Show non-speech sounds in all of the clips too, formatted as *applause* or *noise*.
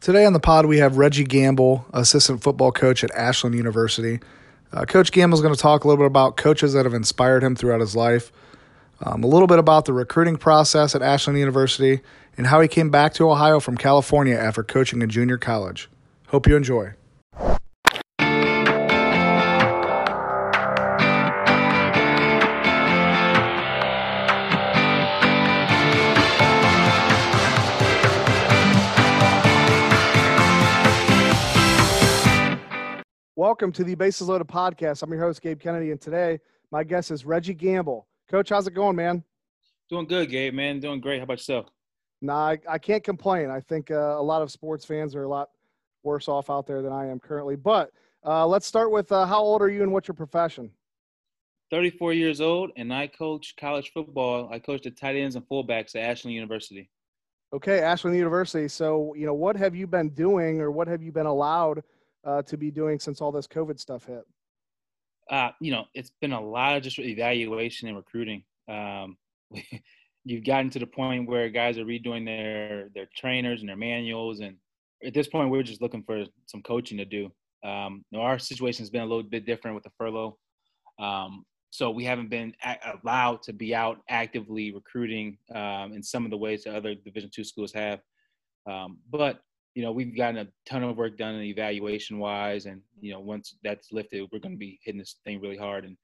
Today on the pod, we have Reggie Gamble, assistant football coach at Ashland University. Uh, coach Gamble is going to talk a little bit about coaches that have inspired him throughout his life, um, a little bit about the recruiting process at Ashland University, and how he came back to Ohio from California after coaching a junior college. Hope you enjoy. Welcome to the Bases Loaded podcast. I'm your host, Gabe Kennedy, and today my guest is Reggie Gamble. Coach, how's it going, man? Doing good, Gabe, man. Doing great. How about yourself? Nah, I, I can't complain. I think uh, a lot of sports fans are a lot worse off out there than I am currently. But uh, let's start with uh, how old are you and what's your profession? 34 years old, and I coach college football. I coach the tight ends and fullbacks at Ashland University. Okay, Ashland University. So, you know, what have you been doing or what have you been allowed – uh, to be doing since all this COVID stuff hit? Uh, you know, it's been a lot of just evaluation and recruiting. Um, *laughs* you've gotten to the point where guys are redoing their their trainers and their manuals, and at this point, we're just looking for some coaching to do. Um, you know, our situation has been a little bit different with the furlough, um, so we haven't been a- allowed to be out actively recruiting um, in some of the ways that other Division two schools have. Um, but you know, we've gotten a ton of work done in evaluation wise. And, mm-hmm. you know, once that's lifted, we're going to be hitting this thing really hard. And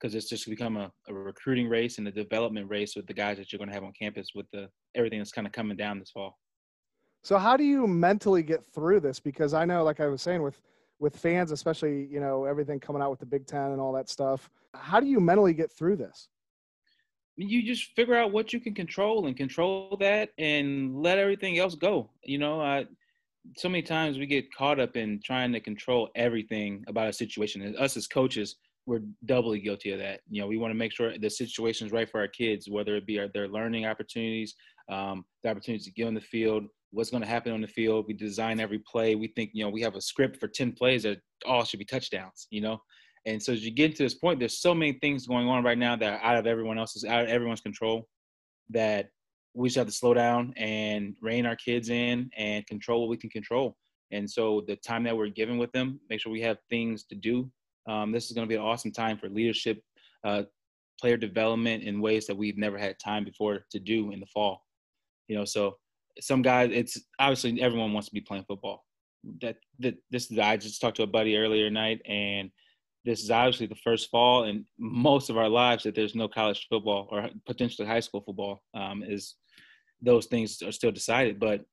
because it's just become a, a, recruiting race and a development race with the guys that you're going to have on campus with the everything that's kind of coming down this fall. So how do you mentally get through this? Because I know, like I was saying, with with fans, especially you know everything coming out with the Big Ten and all that stuff. How do you mentally get through this? You just figure out what you can control and control that, and let everything else go. You know, I so many times we get caught up in trying to control everything about a situation. And us as coaches, we're doubly guilty of that. You know, we want to make sure the situation is right for our kids, whether it be our, their learning opportunities, um, the opportunities to get on the field, what's going to happen on the field. We design every play. We think, you know, we have a script for 10 plays that all should be touchdowns, you know? And so as you get to this point, there's so many things going on right now that are out of everyone else's, out of everyone's control that we just have to slow down and rein our kids in and control what we can control. And so the time that we're given with them, make sure we have things to do. Um, this is going to be an awesome time for leadership, uh, player development in ways that we've never had time before to do in the fall. You know, so some guys, it's obviously everyone wants to be playing football. That, that this is I just talked to a buddy earlier night, and this is obviously the first fall in most of our lives that there's no college football or potentially high school football um, is those things are still decided. But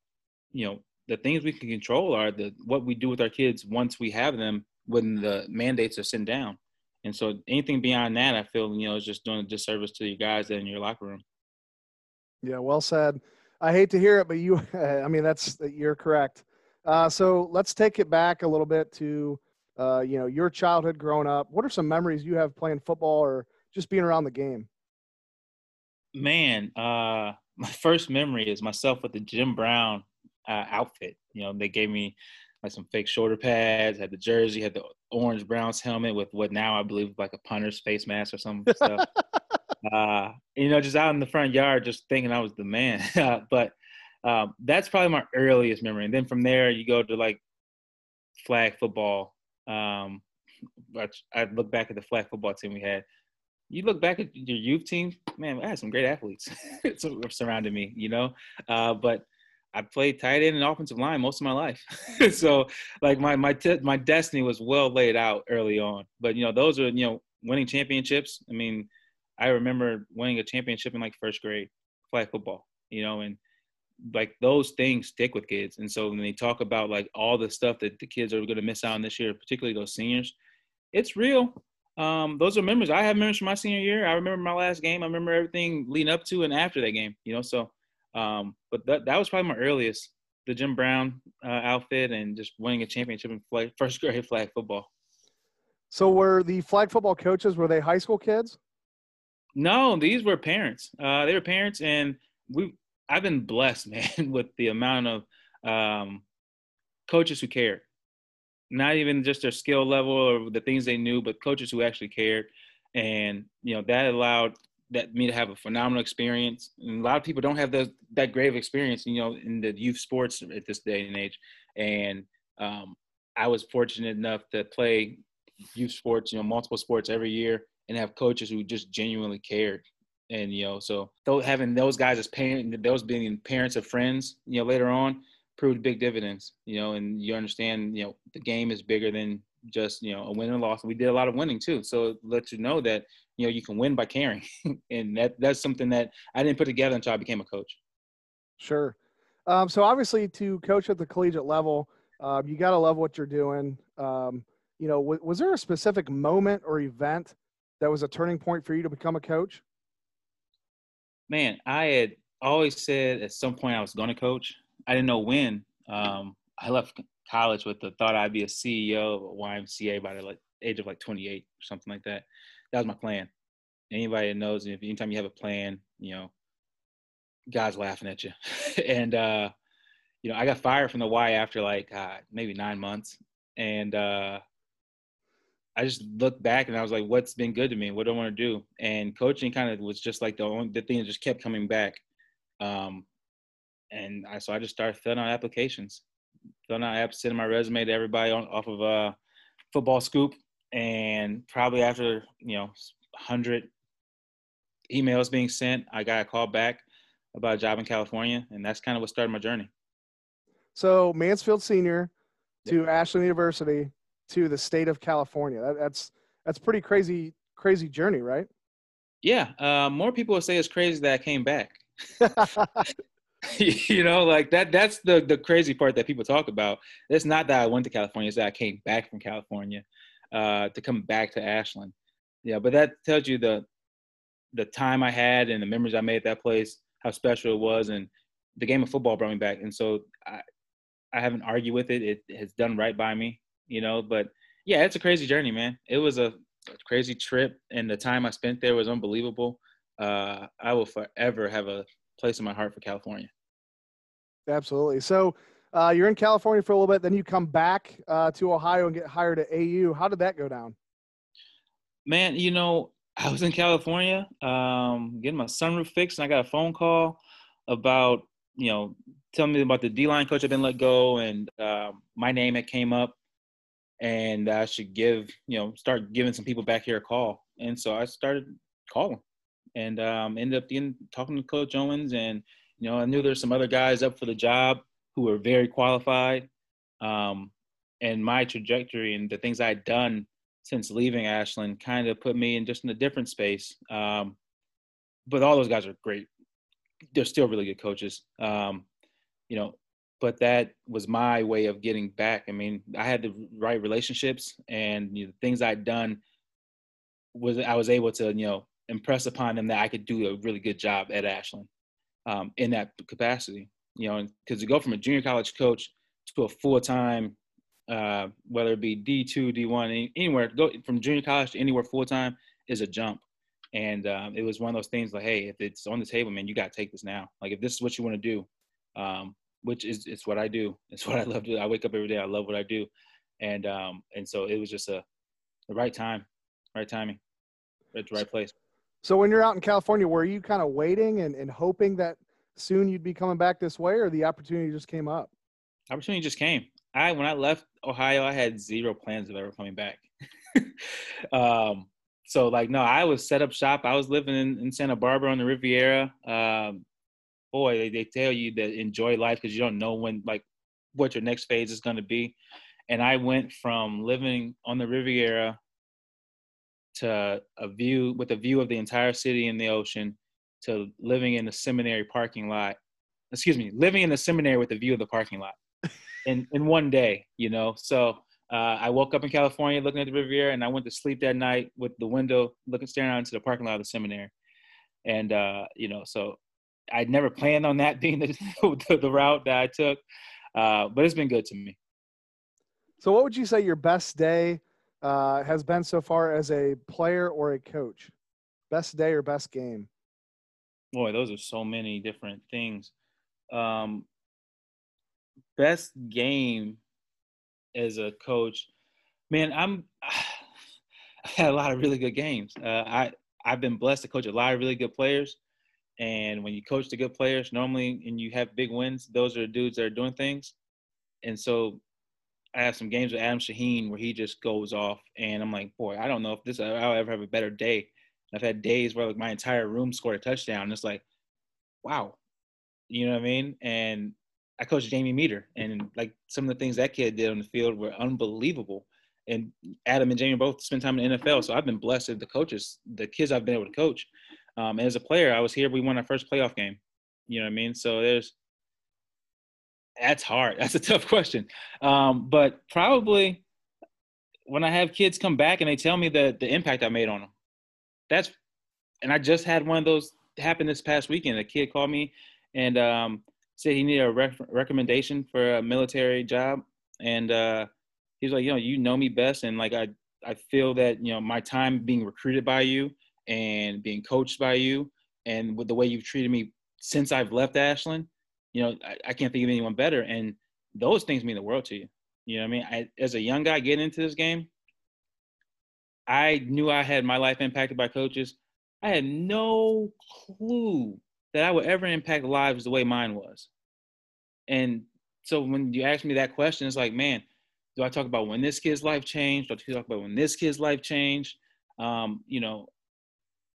you know, the things we can control are the what we do with our kids once we have them when the mandates are sent down. And so anything beyond that, I feel you know is just doing a disservice to you guys in your locker room. Yeah, well said. I hate to hear it, but you, *laughs* I mean, that's you're correct. Uh, so let's take it back a little bit to, uh, you know, your childhood growing up. What are some memories you have playing football or just being around the game? Man, uh, my first memory is myself with the Jim Brown uh, outfit. You know, they gave me like some fake shoulder pads, had the jersey, had the orange Browns helmet with what now I believe like a punter's face mask or some stuff. *laughs* uh, you know, just out in the front yard, just thinking I was the man. *laughs* but uh, that's probably my earliest memory. And then from there, you go to like flag football. Um, I look back at the flag football team we had you look back at your youth team, man, I had some great athletes *laughs* surrounding me, you know. Uh, but I played tight end and offensive line most of my life, *laughs* so like my my t- my destiny was well laid out early on. But you know, those are you know winning championships. I mean, I remember winning a championship in like first grade flag football, you know, and like those things stick with kids. And so when they talk about like all the stuff that the kids are going to miss out on this year, particularly those seniors, it's real um, those are memories. I have memories from my senior year. I remember my last game. I remember everything leading up to and after that game. You know, so um, but that that was probably my earliest, the Jim Brown uh, outfit and just winning a championship in flag, first grade flag football. So were the flag football coaches were they high school kids? No, these were parents. Uh, they were parents, and we. I've been blessed, *laughs* man, with the amount of um, coaches who cared not even just their skill level or the things they knew, but coaches who actually cared. And, you know, that allowed that me to have a phenomenal experience. And a lot of people don't have the, that great of experience, you know, in the youth sports at this day and age. And um, I was fortunate enough to play youth sports, you know, multiple sports every year, and have coaches who just genuinely cared. And you know, so having those guys as parents, those being parents of friends, you know, later on, proved big dividends. You know, and you understand, you know, the game is bigger than just you know a win and loss. We did a lot of winning too, so it lets you know that you know you can win by caring, *laughs* and that that's something that I didn't put together until I became a coach. Sure. Um, so obviously, to coach at the collegiate level, um, you got to love what you're doing. Um, you know, w- was there a specific moment or event that was a turning point for you to become a coach? Man, I had always said at some point I was going to coach. I didn't know when. Um, I left college with the thought I'd be a CEO of a YMCA by the like, age of like 28 or something like that. That was my plan. Anybody that knows, if anytime you have a plan, you know, God's laughing at you. *laughs* and uh, you know, I got fired from the Y after like uh, maybe nine months, and uh, I just looked back and I was like, what's been good to me? What do I want to do? And coaching kind of was just like the only the thing that just kept coming back. Um, and I so I just started filling out applications, filling out apps, sending my resume to everybody on, off of uh, Football Scoop, and probably after you know hundred emails being sent, I got a call back about a job in California, and that's kind of what started my journey. So Mansfield Senior to Ashland University to the state of California. That, that's that's pretty crazy crazy journey, right? Yeah, uh, more people would say it's crazy that I came back. *laughs* *laughs* you know, like that. That's the the crazy part that people talk about. It's not that I went to California; it's that I came back from California uh, to come back to Ashland. Yeah, but that tells you the the time I had and the memories I made at that place, how special it was, and the game of football brought me back. And so I, I haven't argued with it. It has done right by me you know. But yeah, it's a crazy journey, man. It was a crazy trip, and the time I spent there was unbelievable. Uh, I will forever have a place in my heart for California. Absolutely. So uh, you're in California for a little bit, then you come back uh, to Ohio and get hired at AU. How did that go down? Man, you know, I was in California um, getting my sunroof fixed, and I got a phone call about you know telling me about the D line coach I've been let go, and uh, my name had came up and I should give, you know, start giving some people back here a call. And so I started calling and um, ended up getting, talking to Coach Owens. And, you know, I knew there's some other guys up for the job who were very qualified. Um, and my trajectory and the things I'd done since leaving Ashland kind of put me in just in a different space. Um, but all those guys are great. They're still really good coaches. Um, you know, but that was my way of getting back. I mean, I had the right relationships and you know, the things I'd done was I was able to, you know, impress upon them that I could do a really good job at Ashland um, in that capacity. You know, because to go from a junior college coach to a full time, uh, whether it be D two, D one, anywhere, go from junior college to anywhere full time is a jump. And um, it was one of those things like, hey, if it's on the table, man, you got to take this now. Like if this is what you want to do, um, which is it's what I do. *laughs* It's what I love to do. I wake up every day. I love what I do, and um and so it was just a the right time, right timing, at the right place. So when you're out in California, were you kind of waiting and, and hoping that soon you'd be coming back this way, or the opportunity just came up? Opportunity just came. I when I left Ohio, I had zero plans of ever coming back. *laughs* um, so like no, I was set up shop. I was living in, in Santa Barbara on the Riviera. Um, boy, they, they tell you that enjoy life because you don't know when like what your next phase is going to be. And I went from living on the Riviera to a view with a view of the entire city and the ocean to living in the seminary parking lot. Excuse me, living in the seminary with a view of the parking lot *laughs* in, in one day, you know? So uh, I woke up in California looking at the Riviera and I went to sleep that night with the window looking, staring out into the parking lot of the seminary. And, uh, you know, so I'd never planned on that *laughs* being the, the, the route that I took, uh, but it's been good to me. So, what would you say your best day uh, has been so far as a player or a coach? Best day or best game? Boy, those are so many different things. Um, best game as a coach, man, I'm. *sighs* I had a lot of really good games. Uh, I I've been blessed to coach a lot of really good players. And when you coach the good players, normally and you have big wins, those are dudes that are doing things. And so I have some games with Adam Shaheen where he just goes off, and I'm like, boy, I don't know if this I'll ever have a better day. I've had days where like my entire room scored a touchdown. And it's like, wow, you know what I mean? And I coached Jamie Meder, and like some of the things that kid did on the field were unbelievable. And Adam and Jamie both spent time in the NFL, so I've been blessed with the coaches, the kids I've been able to coach. Um, and as a player, I was here. We won our first playoff game. You know what I mean? So there's that's hard. *laughs* That's a tough question. Um, but probably when I have kids come back and they tell me the the impact I made on them, that's and I just had one of those happen this past weekend. A kid called me and um, said he needed a rec- recommendation for a military job, and uh, like, you know, you know me best, and like I I feel that you know my time being recruited by you and being coached by you, and with the way you've treated me since I've left Ashland, you know, I, I can't think of anyone better. And those things mean the world to you. You know what I mean? I, as a young guy getting into this game, I knew I had my life impacted by coaches. I had no clue that I would ever impact lives the way mine was. And so when you ask me that question, it's like, man, do I talk about when this kid's life changed? Do I talk about when this kid's life changed? Um, you know,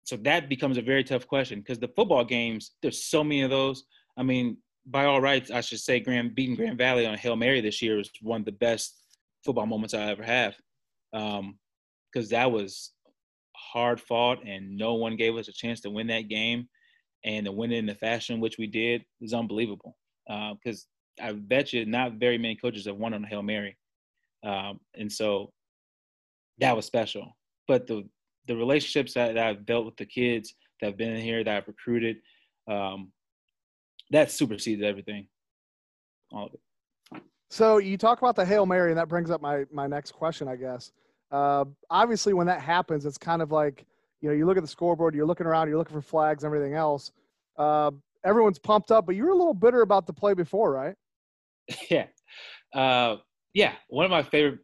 so that becomes a very tough question because the football games, there's so many of those. I mean, by all rights, I should say Grand beating Grand Valley on Hail Mary this year was one of the best football moments I ever have. Um, because that was hard fought and no one gave us a chance to win that game. And to win it in the fashion which we did is unbelievable. Because uh, I bet you not very many coaches have won on Hail Mary. Um, and so that was special. But the the relationships that, that, I've built with the kids that have been here, that I've recruited, um, that supersedes everything. All of it. So you talk about the Hail Mary, and that brings up my my next question, I guess. Uh, obviously, when that happens, it's kind of like you know you look at the scoreboard, you're looking around, you're looking for flags, and everything else. Uh, everyone's pumped up, but you were a little bitter about the play before, right? *laughs* yeah, uh, yeah. One of my favorite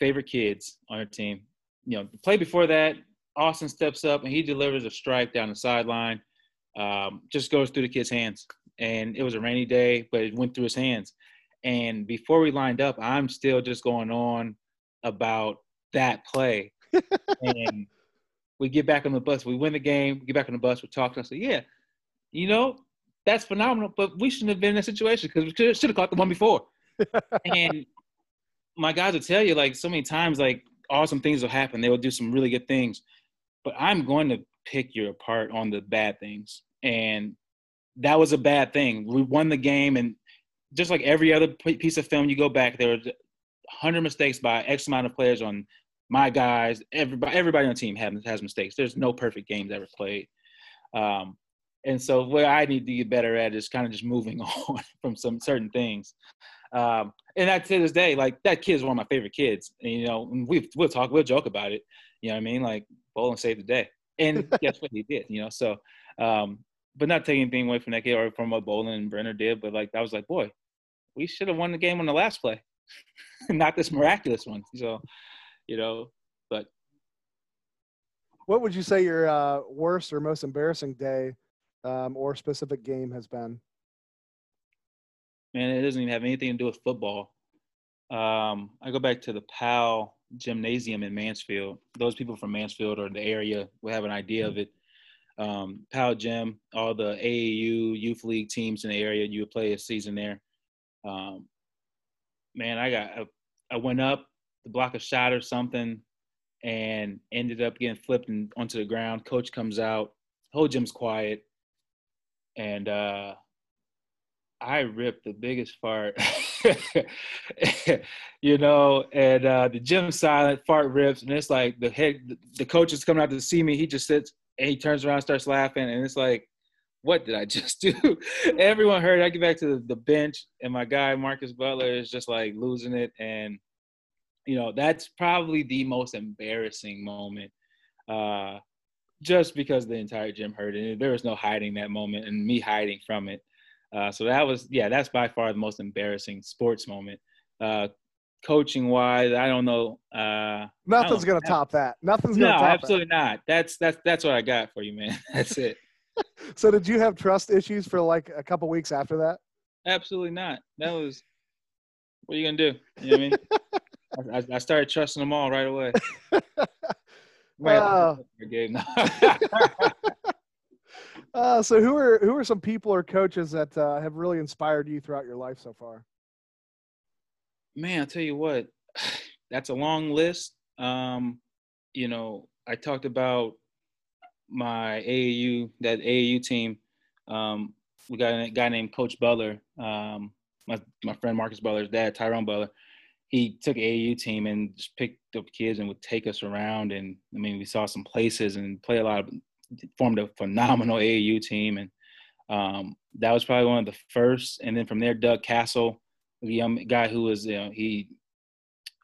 favorite kids on our team. You know, the play before that, Austin steps up and he delivers a strike down the sideline. Um, just goes through the kid's hands and it was a rainy day, but it went through his hands. And before we lined up, I'm still just going on about that play. *laughs* and we get back on the bus. We win the game. We get back on the bus. We're talking. I say, yeah, you know, that's phenomenal. But we shouldn't have been in that situation because we should have caught the one before. *laughs* and my guys will tell you, like so many times, like awesome things will happen. They will do some really good things. But I'm going to pick you apart on the bad things. And that was a bad thing. We won the game, and just like every other piece of film, you go back, there were 100 mistakes by X amount of players on my guys. Everybody, everybody on the team has, has mistakes. There's no perfect games ever played. Um, and so what I need to get better at is kind of just moving *laughs* on from some certain things. Um, and that to this day, like that kid is one of my favorite kids. And, you know, we we'll talk, we'll joke about it. You know what I mean? Like Bolin saved the day, and *laughs* guess what he did? You know, so um, but not taking anything away from that kid or from what Bolin and Brenner did. But like I was like, boy, we should have won the game on the last play, *laughs* not this miraculous one. So, you know, but what would you say your uh, worst or most embarrassing day um, or specific game has been? Man, it doesn't even have anything to do with football. Um, I go back to the PAL gymnasium in Mansfield. Those people from Mansfield or the area will have an idea of it um, PAL Gym, all the AAU youth league teams in the area. You would play a season there. Um, man, I got I, I, went up to block a shot or something, and ended up getting flipped and onto the ground. Coach comes out, whole gym's quiet, and uh, I ripped the biggest fart. *laughs* you know, and uh, the gym silent, fart rips, and it's like the head, the coach is coming out to see me. He just sits and he turns around, starts laughing, and it's like, what did I *laughs* just do? Everyone heard. I get back to the, the bench, and my guy Marcus Butler is just like losing it, and you know that's probably the most embarrassing moment, uh, just because the entire gym heard it. There was no hiding that moment, and me hiding from it. Uh, so that was yeah, that's by far the most embarrassing sports moment. Uh, coaching wise, I don't know. Uh, Nothing's don't- gonna top that. Nothing's no, gonna top absolutely not. That's that's that's what I got for you, man. *laughs* That's it. *laughs* So did you have trust issues for like a couple weeks after that? Absolutely not. That was. What are you gonna do? You know what I mean? *laughs* I, I- started trusting them all right away. Right. Uh. Gabe. Uh, so who are who are some people or coaches that uh, have really inspired you throughout your life so far? Man, I'll tell you what, *sighs* that's a long list. Um, you know, I talked about my AAU, that AAU team. Um, we got a guy named Coach Butler, um, my, my friend Marcus Butler's dad, Tyrone Butler. He took AAU team and just picked up kids and would take us around. And I mean, we saw some places and play a lot of, formed a phenomenal AAU team. And um, that was probably one of the first. And then from there, Doug Castle, young guy who was, you know, he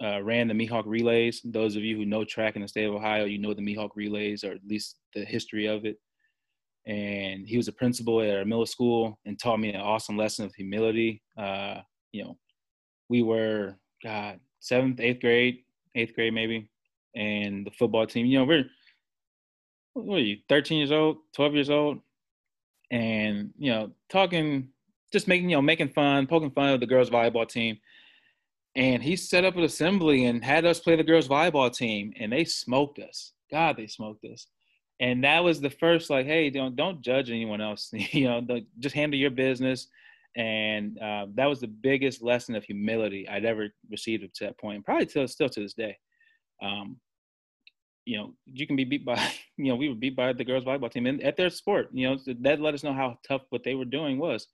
uh, ran the Mehock Relays. Those of you who know track in the state of Ohio, you know the Mehock Relays, or at least the history of it. And he was a principal at our middle school and taught me an awesome lesson of humility. Uh, you know, we were, God, seventh, eighth grade, eighth grade maybe, and the football team. You know, we're what are you, 13 years old, 12 years old, and you know, talking, just making, you know, making fun, poking fun of the girls volleyball team. And he set up an assembly and had us play the girls volleyball team, and they smoked us. God, they smoked us. And that was the first, like, hey, don't don't judge anyone else. *laughs* you know, just handle your business. And uh, that was the biggest lesson of humility I'd ever received up to that point, probably till still to this day. Um, you know, you can be beat by, *laughs* you know, we were beat by the girls volleyball team and at their sport. You know, that let us know how tough what they were doing was.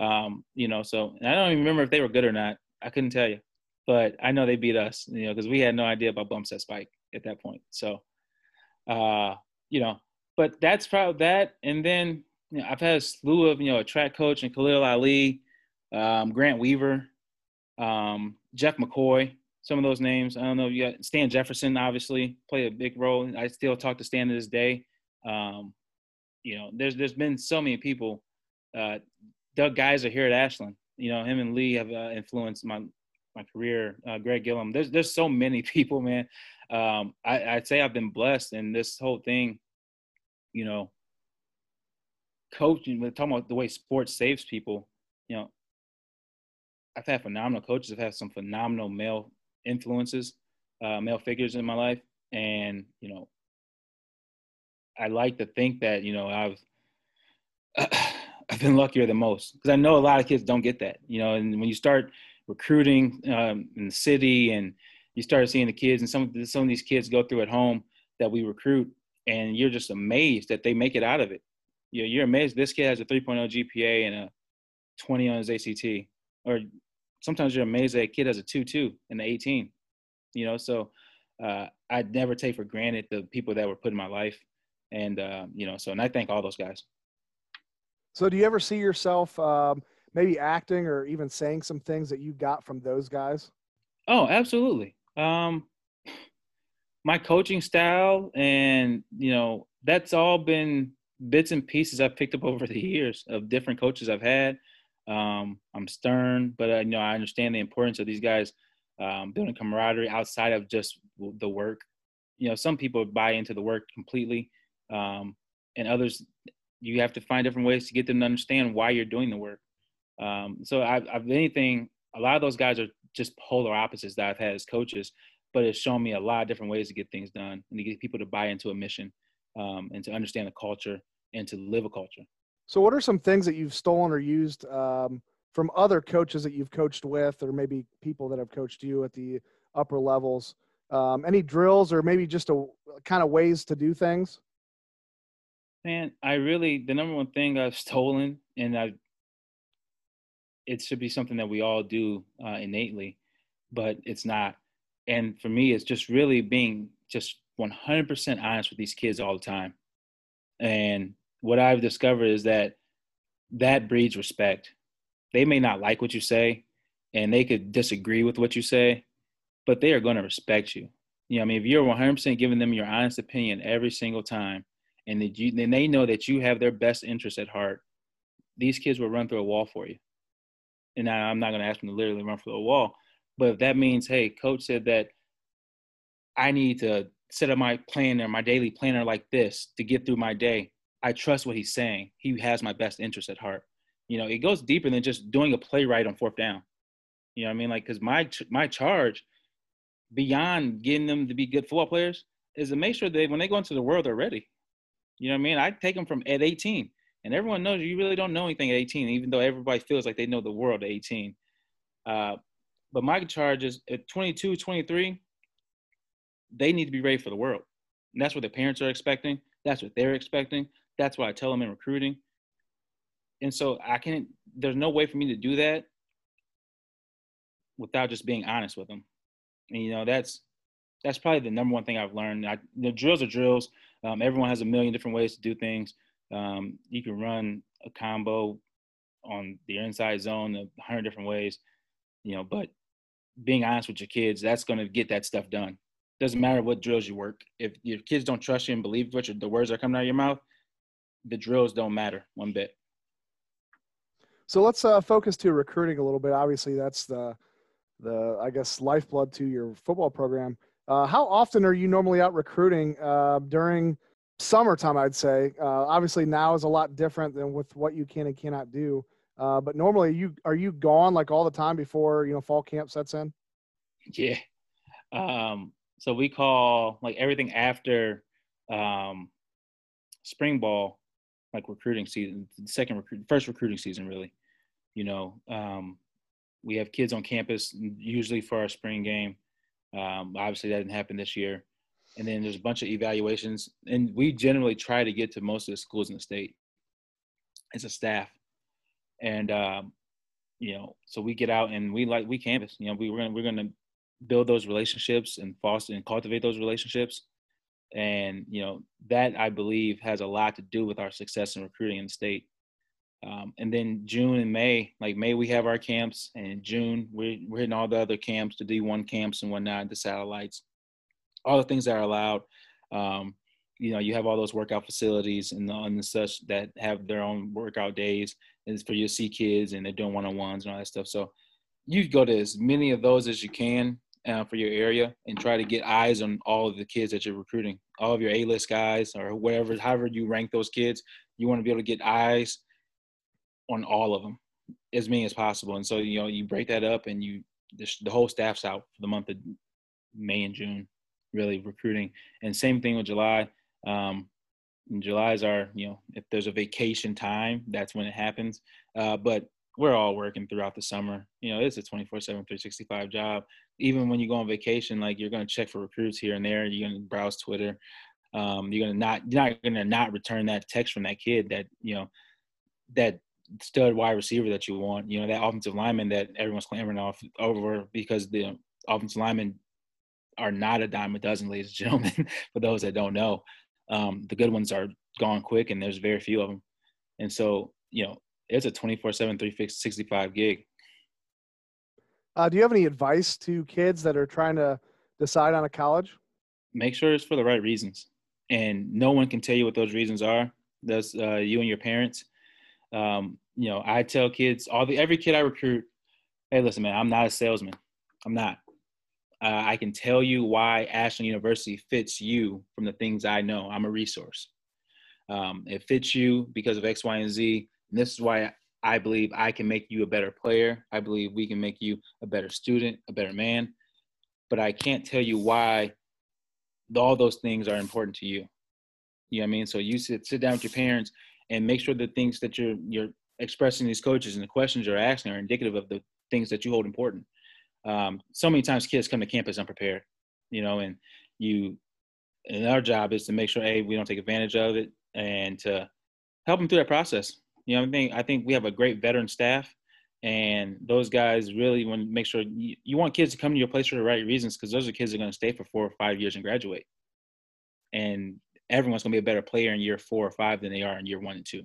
Um, you know, so I don't even remember if they were good or not. I couldn't tell you, but I know they beat us. You know, because we had no idea about bump set spike at that point. So, uh, you know, but that's probably that. And then you know, I've had a slew of you know a track coach and Khalil Ali, um, Grant Weaver, um, Jeff McCoy some of those names. I don't know. You got Stan Jefferson, obviously, played a big role. I still talk to Stan to this day. Um, you know, there's there's been so many people. Uh, Doug Geyser here at Ashland. You know, him and Lee have uh, influenced my my career. Uh, Greg Gillum. There's there's so many *laughs* people, man. Um, I, I'd say I've been blessed, and this whole thing, you know, coaching. We're talking about the way sports saves people. You know, I've had phenomenal coaches. I've had some phenomenal male influences, uh, male figures in my life, and you know, I like to think that you know I've *clears throat* been luckier than most because I know a lot of kids don't get that. You know, and when you start recruiting um, in the city and you start seeing the kids and some some of these kids go through at home that we recruit, and you're just amazed that they make it out of it. You know, you're amazed this kid has a 3.0 GPA and a 20 on his ACT, or sometimes you're amazed that a kid has a 2-2 in the 18 you know so uh, i'd never take for granted the people that were put in my life and uh, you know so and i thank all those guys So do you ever see yourself um, maybe acting or even saying some things that you got from those guys? oh absolutely um, my coaching style and you know that's all been bits and pieces i've picked up over the years of different coaches i've had um, I'm stern, but uh, you know I understand the importance of these guys um, building camaraderie outside of just the work. You know, some people buy into the work completely, um, and others you have to find different ways to get them to understand why you're doing the work. Um, so I've, anything, a lot of those guys are just polar opposites that I've had as coaches, but it's shown me a lot of different ways to get things done and to get people to buy into a mission um, and to understand the culture and to live a culture. So, what are some things that you've stolen or used um, from other coaches that you've coached with, or maybe people that have coached you at the upper levels? Um, any drills, or maybe just a kind of ways to do things? Man, I really the number one thing I've *laughs* stolen, and I it should be something that we all do uh, innately, but it's not. And for me, it's just really being just 100% honest with these kids all the time. And what I've discovered is that that breeds respect. They may not like what you say and they could disagree with what you say, but they are going to respect you. You know, I mean, if you're 100% giving them your honest opinion every single time and that you, then they know that you have their best interest at heart, these kids will run through a wall for you. And I, I'm not going to ask them to literally run through a wall, But if that means, hey, coach said that I need to set up my planner, my daily planner like this to get through my day. I trust what he's saying. He has my best interest at heart. You know, it goes deeper than just doing a play right on fourth down. You know what I mean? Like, because my my charge, beyond getting them to be good football players, is to make sure that when they go into the world, they're ready. You know what I mean? I take them from at 18, and everyone knows you really don't know anything at 18, even though everybody feels like they know the world at 18. Uh, but my charge is at 22, 23, they need to be ready for the world. And that's what their parents are expecting. That's what they're expecting. That's what I tell them in recruiting. And so I can't, there's no way for me to do that without just being honest with them. And, you know, that's, that's probably the number one thing I've learned. I, the drills are drills. Um, everyone has a million different ways to do things. Um, you can run a combo on the inside zone a hundred different ways, you know, but being honest with your kids, that's going to get that stuff done doesn't matter what drills you work. If your kids don't trust you and believe what the words are coming out of your mouth, the drills don't matter one bit. So let's uh, focus to recruiting a little bit. Obviously, that's the the I guess lifeblood to your football program. Uh, how often are you normally out recruiting uh, during summertime? I'd say. Uh, obviously, now is a lot different than with what you can and cannot do. Uh, but normally, you are you gone like all the time before you know fall camp sets in? Yeah. Um, so we call like everything after um, spring ball, like recruiting season, second recruit, first recruiting season, really. You know, um, we have kids on campus usually for our spring game. Um, obviously, that didn't happen this year. And then there's a bunch of evaluations, and we generally try to get to most of the schools in the state as a staff. And um, you know, so we get out and we like we canvas. You know, we we're gonna we're gonna build those relationships and foster and cultivate those relationships and you know that i believe has a lot to do with our success in recruiting in the state um, and then june and may like may we have our camps and june we're, we're hitting all the other camps the d1 camps and whatnot the satellites all the things that are allowed um, you know you have all those workout facilities and, the, and such that have their own workout days and it's for you to see kids and they're doing one-on-ones and all that stuff so you go to as many of those as you can uh, for your area and try to get eyes on all of the kids that you're recruiting, all of your A-list guys or whatever, however you rank those kids. You want to be able to get eyes on all of them as many as possible. And so you know you break that up and you the, whole staff's out for the month of May and June, really recruiting. And same thing with July. Um, July is our you know if there's a vacation time, that's when it happens. Uh, but we're all working throughout the summer. You know, it's a 24 7, 365 job. Even when you go on vacation, like you're going to check for recruits here and there. You're going to browse Twitter. Um, you're going to not, you're not going to not return that text from that kid that, you know, that stud wide receiver that you want, you know, that offensive lineman that everyone's clamoring off over because the offensive linemen are not a dime a dozen, ladies and gentlemen, *laughs* for those that don't know. Um, the good ones are gone quick and there's very few of them. And so, you know, it's a 24 7 365 gig. Uh, do you have any advice to kids that are trying to decide on a college? Make sure it's for the right reasons. And no one can tell you what those reasons are. That's uh, you and your parents um, you know i tell kids all the every kid i recruit hey listen man i'm not a salesman i'm not uh, i can tell you why ashland university fits you from the things i know i'm a resource um, it fits you because of x y and z and this is why I believe I can make you a better player. I believe we can make you a better student, a better man. But I can't tell you why all those things are important to you. You know what I mean? So you sit sit down with your parents and make sure the things that you're you're expressing these coaches and the questions you're asking are indicative of the things that you hold important. Um, so many times kids come to campus unprepared, you know, and you and our job is to make sure a we don't take advantage of it and to help them through that process you know, I think I think we have a great veteran staff, and those guys really want to make sure you, you want kids to come to your place for the right reasons because those are kids that are going to stay for four or five years and graduate, and everyone's going to be a better player in year four or five than they are in year one and two.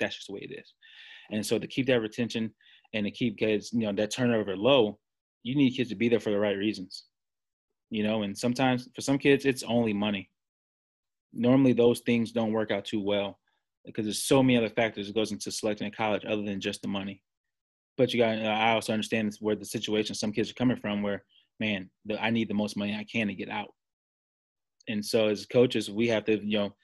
That's just the way it is. And so to keep that retention and to keep kids, you know, that turnover low, you need kids to be there for the right reasons. You know, and sometimes for some kids, it's only money. Normally, those things don't work out too well because there's so many other factors that goes into selecting a college other than just the money. but you got. I also understand where the situation some kids are coming from, where man, I need the most money I can to get out. And so as coaches, we have to you know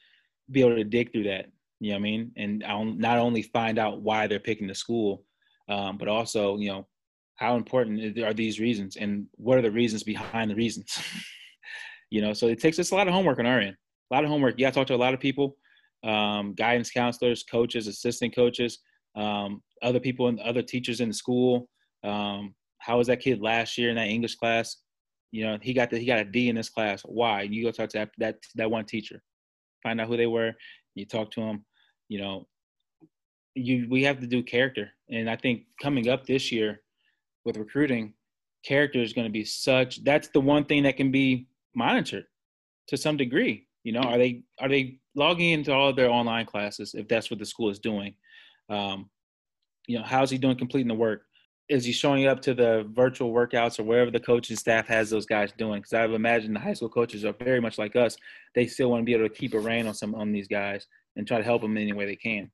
be able to dig through that. You know what I mean? And I'll not only find out why they're picking the school, um, but also you know how important are these reasons and what are the reasons behind the reasons. *laughs* you know, so it takes us a lot of homework on our end. A lot of homework. Yeah, I talk to a lot of people, um, guidance counselors, coaches, assistant coaches, um, other people and other teachers in the school. Um, how was that kid last year in that English class? You know, he got the, he got a D in this class. Why? You go talk to that, that that one teacher, find out who they were. You talk to them. You know, you we have to do character, and I think coming up this year with recruiting, character is going to be such. That's the one thing that can be monitored to some degree. You know, are they are they logging into all of their online classes if that's what the school is doing? Um, you know, how's he doing completing the work? Is he showing up to the virtual workouts or wherever the coaching staff has those guys doing? Because I would imagine the high school coaches are very much like us. They still want to be able to keep a rein on some on these guys and try to help them in any way they can.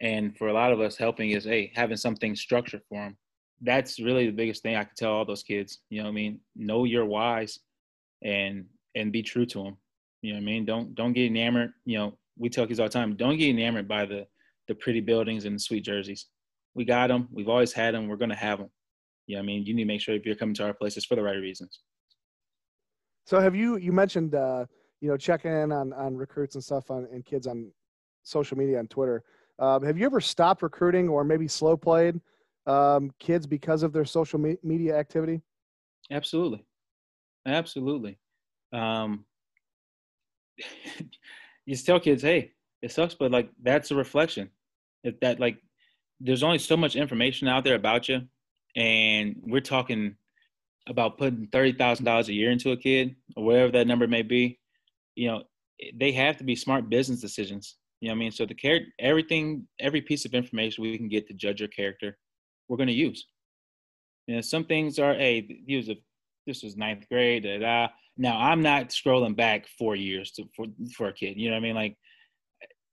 And for a lot of us, helping is hey having something structured for them. That's really the biggest thing I can tell all those kids. You know what I mean? Know your whys, and and be true to them. You know what I mean? Don't don't get enamored. You know, we tell kids all the time, don't get enamored by the the pretty buildings and the sweet jerseys. We got them. We've always had them. We're gonna have them. You know what I mean? You need to make sure if you're coming to our places for the right reasons. So have you you mentioned uh, you know checking in on on recruits and stuff on and kids on social media on Twitter. Um, have you ever stopped recruiting or maybe slow played um, kids because of their social me- media activity? Absolutely, absolutely. Um, *laughs* you tell kids, hey, it sucks, but like that's a reflection. If that like, there's only so much information out there about you, and we're talking about putting thirty thousand dollars a year into a kid or whatever that number may be. You know, they have to be smart business decisions. You know what I mean? So the care, everything, every piece of information we can get to judge your character, we're going to use. You know, some things are, hey, he was a, this was ninth grade, da, da. Now I'm not scrolling back four years to, for for a kid. You know what I mean? Like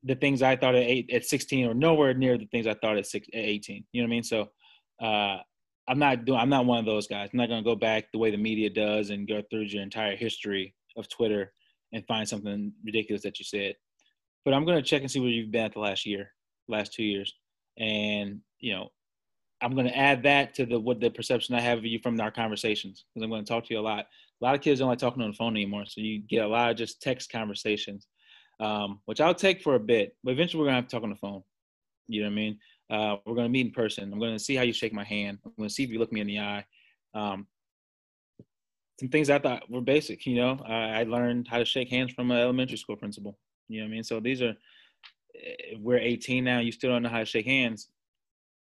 the things I thought at eight, at 16 or nowhere near the things I thought at six, at 18. You know what I mean? So uh, I'm not doing. I'm not one of those guys. I'm not going to go back the way the media does and go through your entire history of Twitter and find something ridiculous that you said. But I'm going to check and see where you've been at the last year, last two years, and you know I'm going to add that to the what the perception I have of you from our conversations because I'm going to talk to you a lot. A lot of kids don't like talking on the phone anymore, so you get a lot of just text conversations, um, which I'll take for a bit. But eventually, we're to have to talk on the phone. You know what I mean? Uh, we're to meet in person. I'm to see how you shake my hand. I'm to see if you look me in the eye. Um, some things I thought were basic. You know, I, I learned how to shake hands from an elementary school principal. You know what I mean? So these are. We're 18 now. You still don't know how to shake hands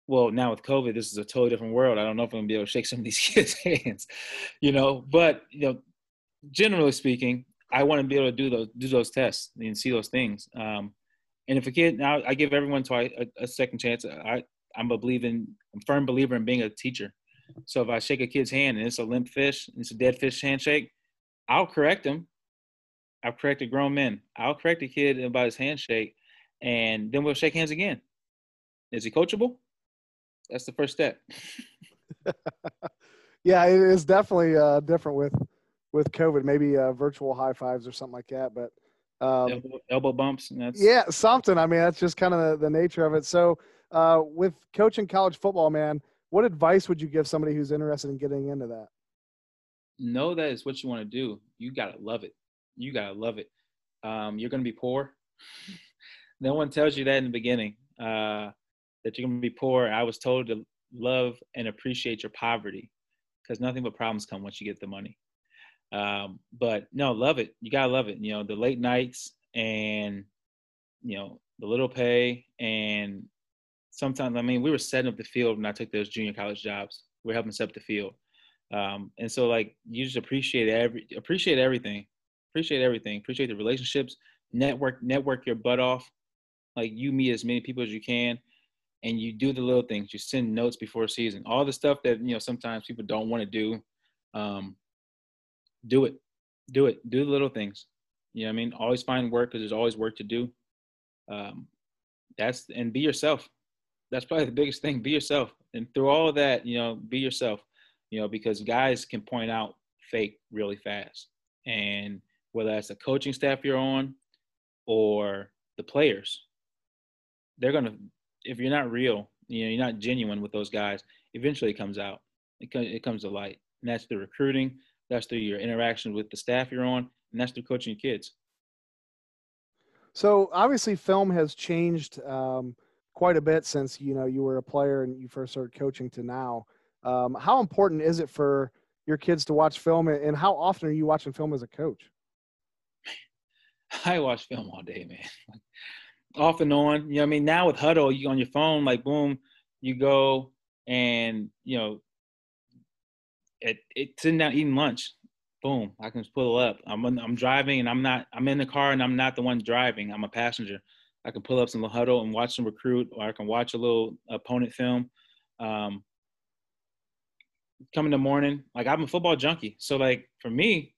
well, now with COVID, this is a totally different world. I don't know if I'm gonna be able to shake some of these *laughs* kids' hands, you know. But you know, generally speaking, I want to be able to do those do those tests and see those things. Um, and if a kid, now I give everyone twice a, a second chance. I I'm a believing, I'm a firm believer in being a teacher. So if I shake a kid's hand and it's a limp fish, it's a dead fish handshake, I'll correct him. I've corrected grown men. I'll correct a kid about his handshake, and then we'll shake hands again. Is he coachable? that's the first step. *laughs* yeah, it is definitely uh, different with with COVID. Maybe uh, virtual high fives or something like that. But um, elbow, elbow, bumps. yeah, something. I mean, that's just kind of the, the nature of it. So, uh, with coaching college football, man, what advice would you give somebody who's interested in getting into that? Know that it's what you want to do. You gotta love it. You gotta love it. Um, you're gonna be poor. *laughs* no one tells you that in the beginning. Uh, that you're going to be poor. I was told to love and appreciate your poverty because nothing but problems come once you get the money. Um, but no, love it. You gotta love it. You know, the late nights and you know the little pay and sometimes I mean we were setting up the field when I took those junior college jobs. We are helping set up the field, um, and so like you just appreciate every appreciate everything, appreciate everything, appreciate the relationships, network network your butt off. Like you meet as many people as you can and you do the little things. You send notes before season, all the stuff that you know sometimes people don't want to do. Um, do it, do it, do the little things. You know what I mean? Always find work because there's always work to do. Um, that's and be yourself. that's probably the biggest thing. Be yourself, and through all of that, you know, be yourself. You know, because guys can point out fake really fast, and whether that's the coaching staff you're on or the players, they're gonna. If you're not real, you know, you're not genuine with those guys. Eventually, it comes out. It, it comes to light, and that's the recruiting. That's through your interaction with the staff you're on, and that's through coaching your kids. So obviously, film has changed um, quite a bit since you know you were a player and you first started coaching to now. Um, how important is it for your kids to watch film, and how often are you watching film as a coach? *laughs* I watch film all day, man. *laughs* Off and on. You know, I mean, now with Hudl, you on your phone, like boom, you go and you know, it sitting down eating lunch boom, I can just pull up. I'm I'm driving and I'm not I'm in the car and I'm not the one driving. I'm a passenger. I can pull up some Hudl and watch some recruit, or I can watch a little opponent film. Um, come in the morning, like I'm a football junkie, so like for me,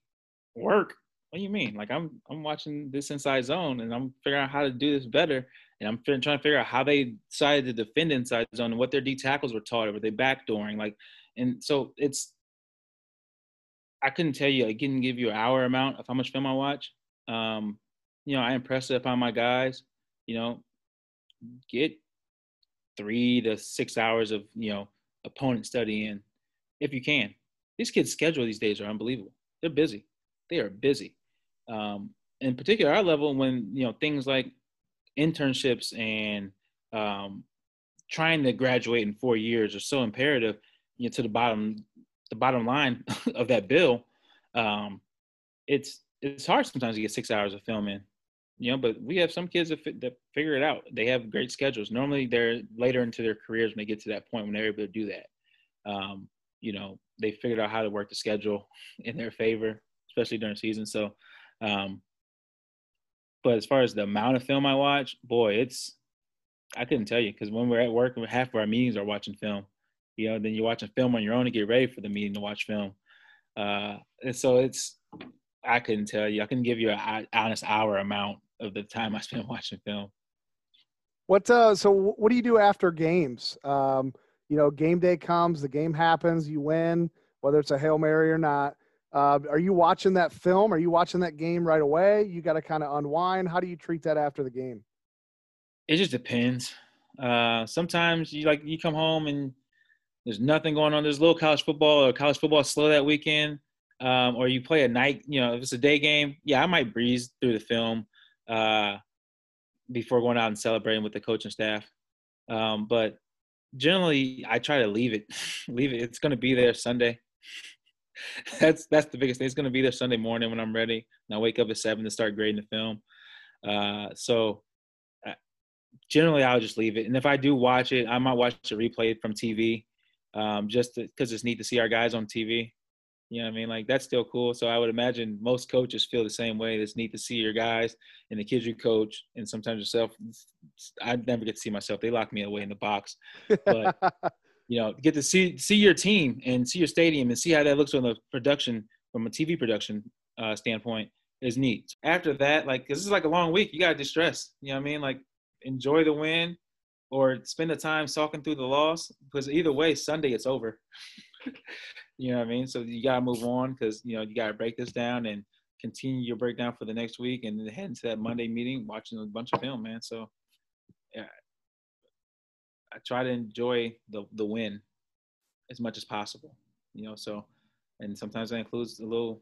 work. What do you mean? Like I'm I'm watching this inside zone and I'm figuring out how to do this better, and I'm trying to figure out how they decided to defend inside zone and what their D tackles were taught. or Were they backdooring? Like, and so it's I couldn't tell you. I couldn't give you an hour amount of how much film I watch. Um, you know, I impress it upon my guys. You know, get three to six hours of you know opponent study in, if you can. These kids' schedule these days are unbelievable. They're busy. They are busy. Um, in particular, our level when you know things like internships and um, trying to graduate in four years are so imperative. You know, to the bottom the bottom line *laughs* of that bill, um, it's it's hard sometimes to get six hours of film in, you know. But we have some kids that, that figure it out. They have great schedules. Normally, they're later into their careers when they get to that point when they're able to do that. Um, you know, they figured out how to work the schedule *laughs* in their favor, especially during season. So, um, but as far as the amount of film I watch, boy, it's I couldn't tell you because when we're at work, half of our meetings are watching film you know, then you're watching film on your own to get ready for the meeting to watch film. Uh, and so it's, I couldn't tell you, I couldn't give you an honest hour amount of the time I spent *laughs* watching film. What, uh, so what do you do after games? Um, you know, game day comes, the game happens, you win, whether it's a Hail Mary or not. Uh, are you watching that film? Are you watching that game right away? You got to kind of unwind. How do you treat that after the game? It just depends. Uh, sometimes you like you come home and there's nothing going on. There's little college football or college football slow that weekend, um, or you play a night. You know, if it's a day game, yeah, I might breeze through the film uh, before going out and celebrating with the coaching staff. Um, but generally, I try to leave it. *laughs* leave it. It's going to be there Sunday. *laughs* that's that's the biggest thing. It's going to be there Sunday morning when I'm ready. And I wake up at seven to start grading the film. Uh, so uh, generally, I'll just leave it. And if I do watch it, I might watch a replay from TV um, just because it's neat to see our guys on TV. You know what I mean? Like that's still cool. So I would imagine most coaches feel the same way. It's neat to see your guys and the kids you coach, and sometimes yourself. I never get to see myself. They lock me away in the box. But *laughs* you know, get to see see your team and see your stadium and see how that looks on the production from a TV production uh, standpoint is neat. After that, like, cause this is like a long week. You gotta distress. You know what I mean? Like, enjoy the win, or spend the time talking through the loss because either way sunday it's over. *laughs* You know what i mean? So you got to move on because you know you got to break this down and continue your breakdown for the next week and then head into that monday meeting watching a bunch of film man. So yeah. I try to enjoy the the win as much as possible you know so and sometimes that includes a little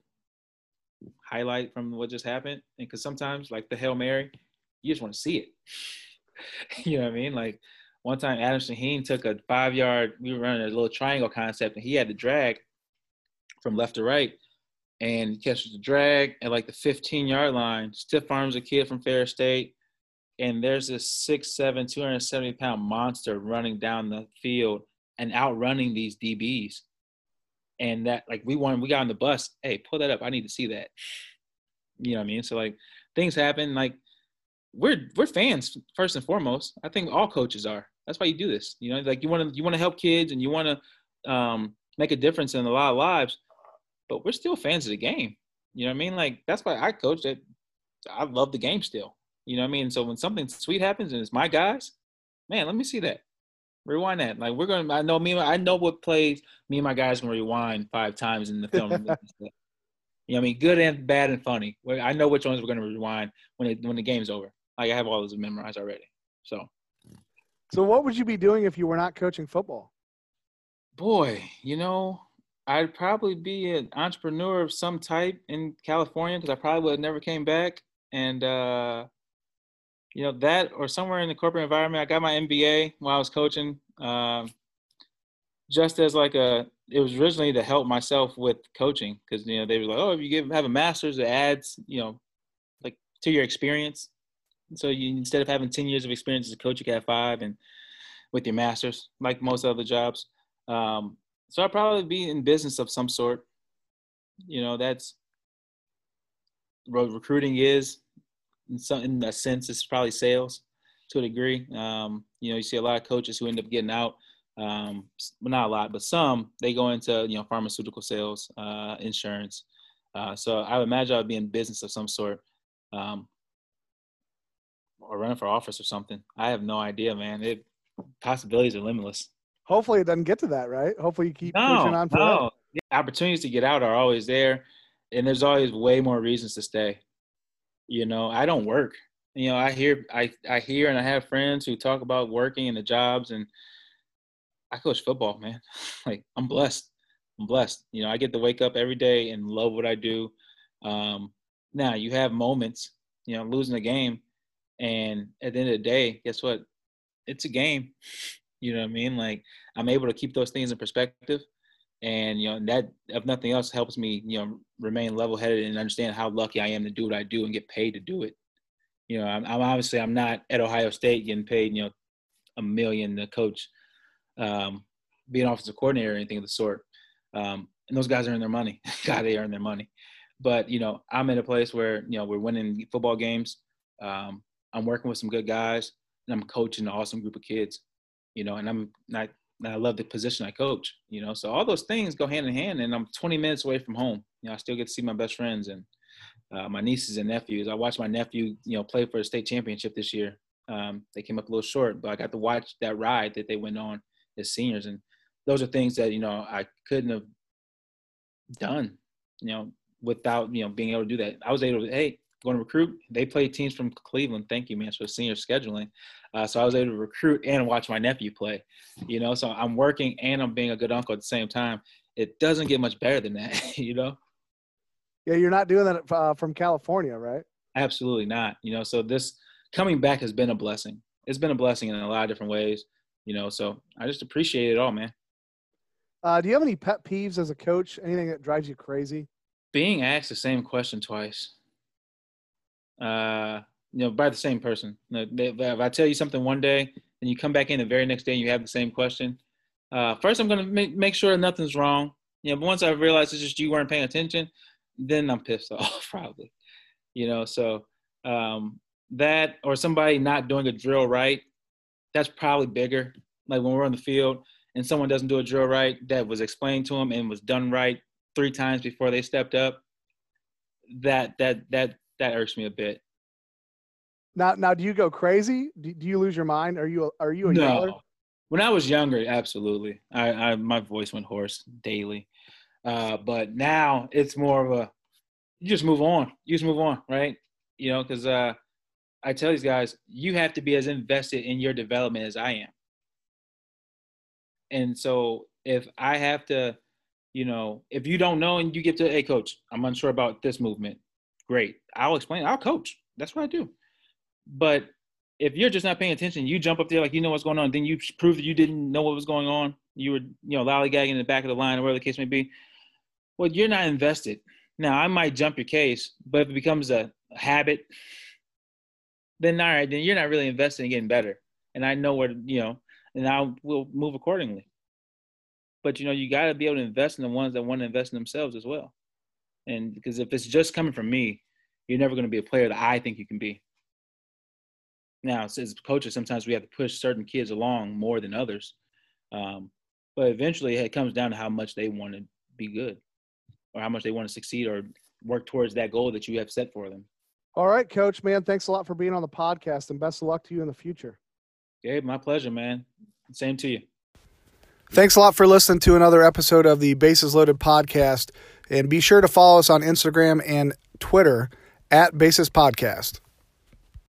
highlight from what just happened. And because sometimes like the hail mary you just want to see it *laughs* you know what I mean? Like one time Adam Shaheen took a five yard, we were running a little triangle concept and he had to drag from left to right and he catches the drag at like the 15 yard line, stiff arms a kid from Ferris State. And there's this six, seven, 270 pound monster running down the field and outrunning these DBs. And that, like, we won, we got on the bus. Hey, pull that up. I need to see that. You know what I mean? So, like, things happen. Like, we're we're fans first and foremost. I think all coaches are. That's why you do this. You know, like you want to you want to help kids and you want to um, make a difference in a lot of lives, but we're still fans of the game. You know what I mean? Like that's why I coach. That I love the game still. You know what I mean? So when something sweet happens and it's my guys, man, let me see that. Rewind that. Like we're gonna. I know me. I know what plays me and my guys can rewind five times in the film. *laughs* you know, what I mean, good and bad and funny. I know which ones we're gonna rewind when it when the game's over. Like I have all those memorized already. So. So what would you be doing if you were not coaching football? Boy, you know, I'd probably be an entrepreneur of some type in California because I probably would have never came back. And uh, you know that, or somewhere in the corporate environment. I got my MBA while I was coaching, um, just as like a. It was originally to help myself with coaching because you know they were like, oh, if you give have a master's, it adds you know, like to your experience. So you instead of having ten years of experience as a coach, you can have five, and with your masters, like most other jobs. Um, so I'd probably be in business of some sort. You know, that's what recruiting is. In some in a sense, it's probably sales to a degree. Um, you know, you see a lot of coaches who end up getting out. Um, not a lot, but some they go into you know pharmaceutical sales, uh, insurance. Uh, so I would imagine I'd be in business of some sort, um, or running for office or something. I have no idea, man. It possibilities are limitless hopefully it doesn't get to that, right? Hopefully you keep no, pushing on forever. No. Yeah, opportunities to get out are always there, and there's always way more reasons to stay. You know, I don't work. You know, I hear I I hear and I have friends who talk about working and the jobs, and I coach football, man. *laughs* like I'm blessed. I'm blessed. You know, I get to wake up every day and love what I do. Um, now you have moments, you know, losing a game, and at the end of the day, guess what? It's a game. You know what I mean? Like I'm able to keep those things in perspective, and you know that if nothing else helps me, you know, remain level-headed and understand how lucky I am to do what I do and get paid to do it. You know, I'm, I'm obviously I'm not at Ohio State getting paid, you know, a million to coach, um, be an offensive coordinator or anything of the sort. Um, and those guys earn their money. *laughs* God, they earn their money. But you know, I'm in a place where you know we're winning football games. Um, I'm working with some good guys, and I'm coaching an awesome group of kids you know, and I'm not, I love the position I coach, you know, so all those things go hand in hand. And I'm 20 minutes away from home. You know, I still get to see my best friends and uh, my nieces and nephews. I watched my nephew, you know, play for a state championship this year. Um, they came up a little short, but I got to watch that ride that they went on as seniors. And those are things that, you know, I couldn't have done, you know, without, you know, being able to do that. I was able to, hey, going to recruit. They play teams from Cleveland. Thank you, man, for senior scheduling. Uh, so I was able to recruit and watch my nephew play. You know, so I'm working and I'm being a good uncle at the same time. It doesn't get much better than that. *laughs* You know. Yeah, you're not doing that uh, from California, right? Absolutely not. You know, so this coming back has been a blessing. It's been a blessing in a lot of different ways. You know, so I just appreciate it all, man. Uh, do you have any pet peeves as a coach? Anything that drives you crazy? Being asked the same question twice uh, you know, by the same person. If I tell you something one day and you come back in the very next day and you have the same question, uh, first I'm to make, make sure nothing's wrong. You know, but once I realize it's just you weren't paying attention, then I'm pissed *laughs* off probably. You know, so um, that or somebody not doing a drill right, that's probably bigger. Like when we're on the field and someone doesn't do a drill right that was explained to them and was done right three times before they stepped up. That that that that irks me a bit. Now, now, do you go crazy? Do, do you lose your mind? Are you are you a no. Yeller? When I was younger, absolutely. I, I my voice went hoarse daily, uh, but now it's more of a you just move on. You just move on, right? You know, because uh, I tell these guys, you have to be as invested in your development as I am. And so if I have to, you know, if you don't know and you get to, hey, coach, I'm unsure about this movement great. I'll explain. I'll coach. That's what I do. But if you're just not paying attention, you jump up there like you know what's going on, then you prove that you didn't know what was going on. You were, you know, lollygagging in the back of the line or whatever the case may be. Well, you're not invested. Now, I might jump your case, but if it becomes a habit, then all right, then you're not really invested in getting better. And I know where, you know, and I will move accordingly. But you know, you got to be able to invest in the ones that want to invest in themselves as well. And because if it's just coming from me, you're never going to be a player that I think you can be. Now, as coaches, sometimes we have to push certain kids along more than others. Um, but eventually, it comes down to how much they want to be good or how much they want to succeed or work towards that goal that you have set for them. All right, coach, man. Thanks a lot for being on the podcast and best of luck to you in the future. Gabe, my pleasure, man. Same to you. Thanks a lot for listening to another episode of the Bases Loaded podcast. And be sure to follow us on Instagram and Twitter at Basis Podcast.